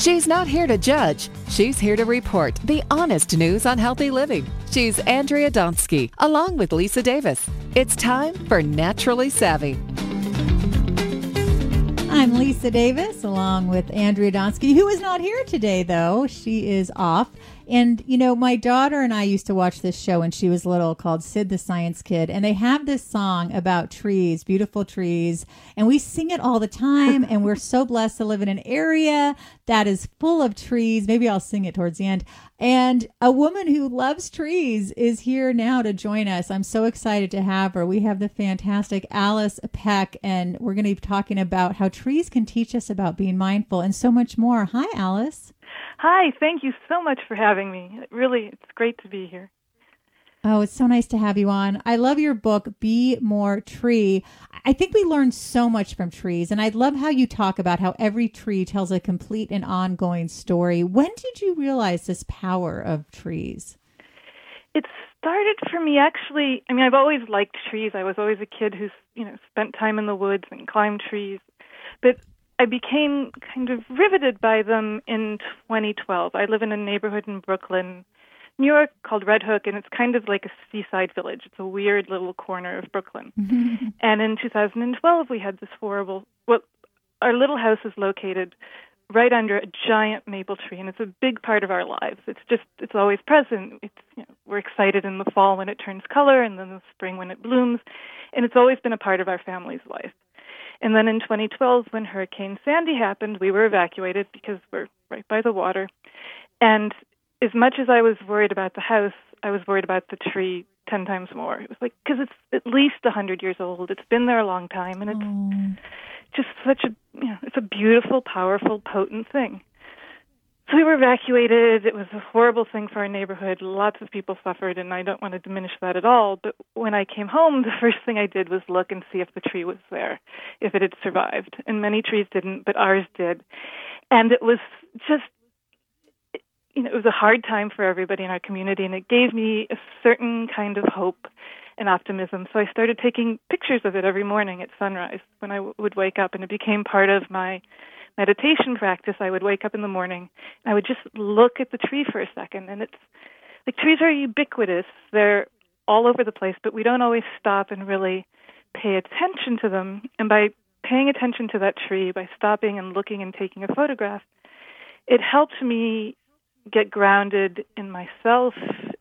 She's not here to judge. She's here to report the honest news on healthy living. She's Andrea Donsky, along with Lisa Davis. It's time for Naturally Savvy. I'm Lisa Davis, along with Andrea Donsky, who is not here today, though. She is off. And, you know, my daughter and I used to watch this show when she was little called Sid the Science Kid. And they have this song about trees, beautiful trees. And we sing it all the time. and we're so blessed to live in an area that is full of trees. Maybe I'll sing it towards the end. And a woman who loves trees is here now to join us. I'm so excited to have her. We have the fantastic Alice Peck, and we're going to be talking about how trees can teach us about being mindful and so much more. Hi, Alice. Hi, thank you so much for having me. Really, it's great to be here. Oh, it's so nice to have you on. I love your book, Be More Tree. I think we learn so much from trees, and I love how you talk about how every tree tells a complete and ongoing story. When did you realize this power of trees? It started for me actually. I mean, I've always liked trees. I was always a kid who's, you know, spent time in the woods and climbed trees. But I became kind of riveted by them in 2012. I live in a neighborhood in Brooklyn, New York called Red Hook, and it's kind of like a seaside village. It's a weird little corner of Brooklyn. and in 2012, we had this horrible. Well, our little house is located right under a giant maple tree, and it's a big part of our lives. It's just it's always present. It's you know, we're excited in the fall when it turns color, and then the spring when it blooms, and it's always been a part of our family's life. And then in 2012, when Hurricane Sandy happened, we were evacuated because we're right by the water. And as much as I was worried about the house, I was worried about the tree 10 times more. It was like, because it's at least a 100 years old. It's been there a long time. And it's oh. just such a, you know, it's a beautiful, powerful, potent thing. So we were evacuated. It was a horrible thing for our neighborhood. Lots of people suffered, and I don't want to diminish that at all. But when I came home, the first thing I did was look and see if the tree was there, if it had survived. And many trees didn't, but ours did. And it was just, you know, it was a hard time for everybody in our community, and it gave me a certain kind of hope and optimism. So I started taking pictures of it every morning at sunrise when I w- would wake up, and it became part of my meditation practice, I would wake up in the morning and I would just look at the tree for a second. And it's like trees are ubiquitous, they're all over the place, but we don't always stop and really pay attention to them. And by paying attention to that tree, by stopping and looking and taking a photograph, it helped me get grounded in myself,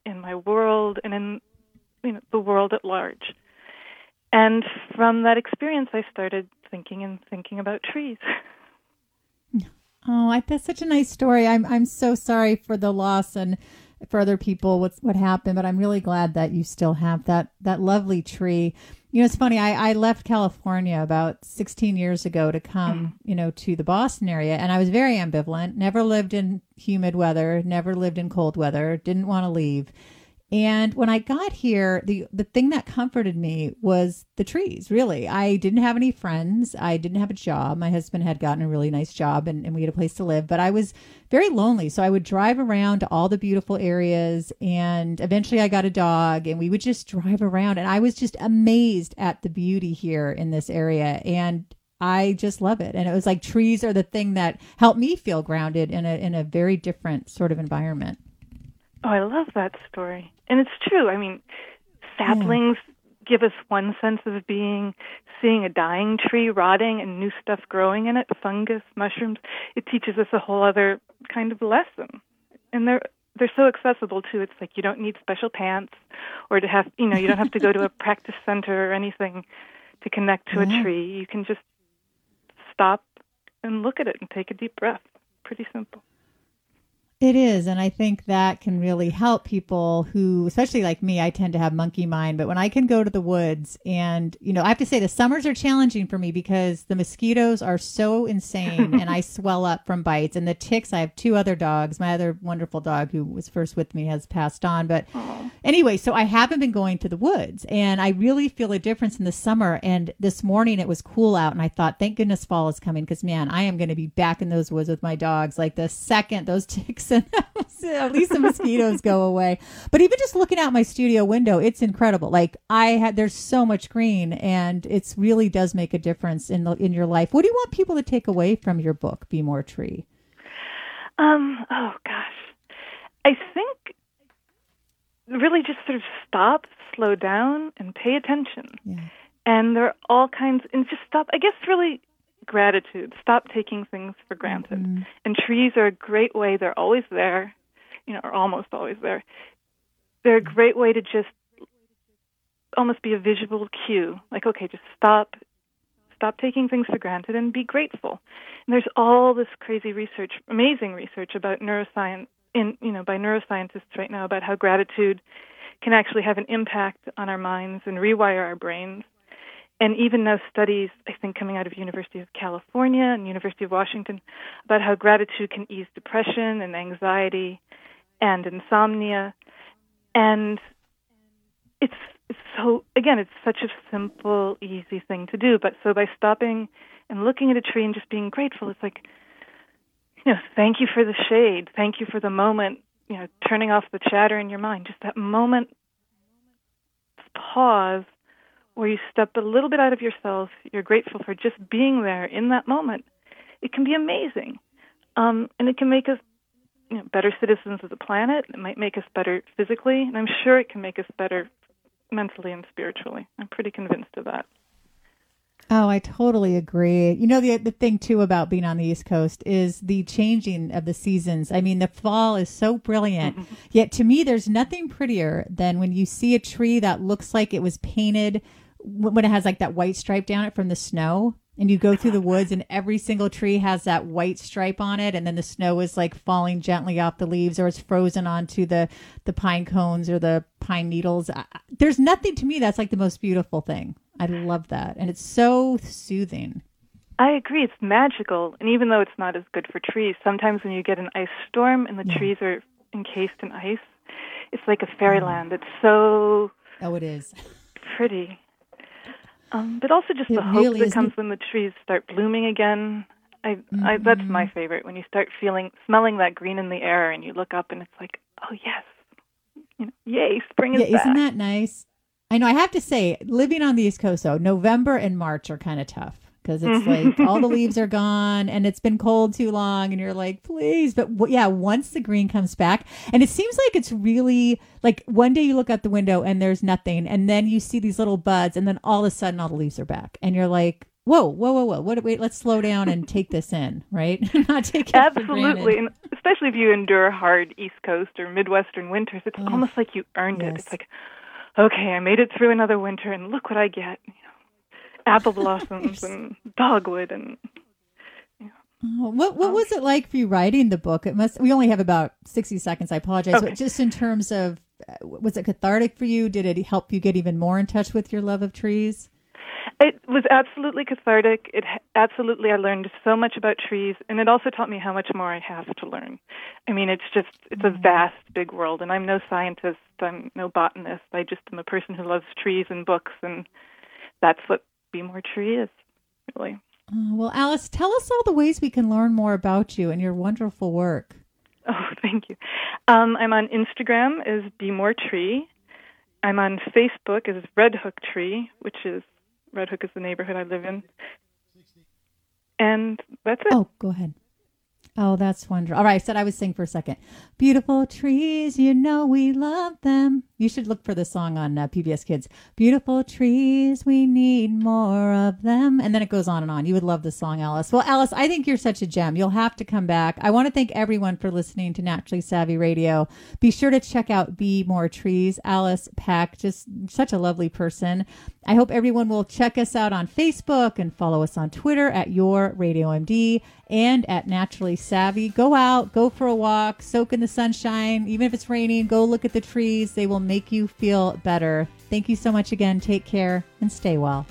in my world, and in you know, the world at large. And from that experience, I started thinking and thinking about trees. Oh, I, that's such a nice story. I'm I'm so sorry for the loss and for other people what's what happened, but I'm really glad that you still have that that lovely tree. You know, it's funny. I, I left California about 16 years ago to come, mm. you know, to the Boston area, and I was very ambivalent. Never lived in humid weather. Never lived in cold weather. Didn't want to leave. And when I got here, the the thing that comforted me was the trees, really. I didn't have any friends. I didn't have a job. My husband had gotten a really nice job and, and we had a place to live, but I was very lonely. So I would drive around to all the beautiful areas and eventually I got a dog and we would just drive around and I was just amazed at the beauty here in this area. And I just love it. And it was like trees are the thing that helped me feel grounded in a in a very different sort of environment. Oh, I love that story. And it's true. I mean, saplings give us one sense of being, seeing a dying tree rotting and new stuff growing in it, fungus, mushrooms, it teaches us a whole other kind of lesson. And they're they're so accessible too. It's like you don't need special pants or to have you know, you don't have to go to a practice center or anything to connect to a tree. You can just stop and look at it and take a deep breath. Pretty simple. It is. And I think that can really help people who, especially like me, I tend to have monkey mind. But when I can go to the woods and, you know, I have to say the summers are challenging for me because the mosquitoes are so insane and I swell up from bites. And the ticks, I have two other dogs. My other wonderful dog who was first with me has passed on. But Aww. anyway, so I haven't been going to the woods and I really feel a difference in the summer. And this morning it was cool out and I thought, thank goodness fall is coming because, man, I am going to be back in those woods with my dogs. Like the second those ticks and at least the mosquitoes go away. But even just looking out my studio window, it's incredible. Like I had, there's so much green, and it's really does make a difference in the, in your life. What do you want people to take away from your book, Be More Tree? Um, oh gosh. I think really just sort of stop, slow down, and pay attention. Yeah. And there are all kinds, and just stop. I guess really gratitude. Stop taking things for granted. Mm-hmm. And trees are a great way. They're always there, you know, or almost always there. They're a great way to just almost be a visual cue. Like, okay, just stop, stop taking things for granted, and be grateful. And there's all this crazy research, amazing research about neuroscience in you know by neuroscientists right now about how gratitude can actually have an impact on our minds and rewire our brains. And even now studies, I think, coming out of University of California and University of Washington about how gratitude can ease depression and anxiety and insomnia. And it's, it's so again, it's such a simple, easy thing to do. But so by stopping and looking at a tree and just being grateful, it's like you know, thank you for the shade. Thank you for the moment, you know, turning off the chatter in your mind. Just that moment, pause where you step a little bit out of yourself. You're grateful for just being there in that moment. It can be amazing. Um, and it can make us you know, better citizens of the planet. It might make us better physically, and I'm sure it can make us better mentally and spiritually. I'm pretty convinced of that. Oh, I totally agree. You know, the the thing too about being on the East Coast is the changing of the seasons. I mean, the fall is so brilliant. Mm-hmm. Yet to me, there's nothing prettier than when you see a tree that looks like it was painted when it has like that white stripe down it from the snow. And you go through the woods, and every single tree has that white stripe on it, and then the snow is like falling gently off the leaves, or it's frozen onto the the pine cones or the pine needles. There's nothing to me that's like the most beautiful thing. I love that. And it's so soothing. I agree. It's magical. And even though it's not as good for trees, sometimes when you get an ice storm and the yeah. trees are encased in ice, it's like a mm-hmm. fairyland. It's so. Oh, it is. Pretty. Um, but also just it the hope really that comes when the trees start blooming again. I, mm-hmm. I, that's my mm-hmm. favorite. When you start feeling, smelling that green in the air, and you look up, and it's like, oh yes, you know, yay, spring is yeah, back. Isn't that nice? I know I have to say, living on the East Coast, though, November and March are kind of tough because it's mm-hmm. like all the leaves are gone and it's been cold too long, and you're like, please. But w- yeah, once the green comes back, and it seems like it's really like one day you look out the window and there's nothing, and then you see these little buds, and then all of a sudden all the leaves are back, and you're like, whoa, whoa, whoa, whoa. What, wait, let's slow down and take this in, right? Not take it Absolutely. And especially if you endure hard East Coast or Midwestern winters, it's oh, almost like you earned yes. it. It's like, okay, I made it through another winter, and look what I get: you know, apple blossoms and dogwood and. Oh, what what was it like for you writing the book? It must. We only have about sixty seconds. I apologize, okay. but just in terms of, uh, was it cathartic for you? Did it help you get even more in touch with your love of trees? It was absolutely cathartic. It absolutely I learned so much about trees, and it also taught me how much more I have to learn. I mean, it's just it's a mm. vast, big world, and I'm no scientist. I'm no botanist. I just am a person who loves trees and books, and that's what Be More Tree is, really. Uh, well, Alice, tell us all the ways we can learn more about you and your wonderful work. Oh, thank you. Um, I'm on Instagram as Be More Tree. I'm on Facebook as Red Hook Tree, which is Red Hook is the neighborhood I live in. And that's it. Oh, go ahead. Oh, that's wonderful. All right, I said I would sing for a second. Beautiful trees, you know we love them. You should look for the song on uh, PBS Kids. Beautiful trees, we need more of them. And then it goes on and on. You would love the song, Alice. Well, Alice, I think you're such a gem. You'll have to come back. I want to thank everyone for listening to Naturally Savvy Radio. Be sure to check out Be More Trees. Alice Peck, just such a lovely person. I hope everyone will check us out on Facebook and follow us on Twitter at Your Radio MD and at Naturally Savvy. Go out, go for a walk, soak in the sunshine. Even if it's raining, go look at the trees. They will make you feel better. Thank you so much again. Take care and stay well.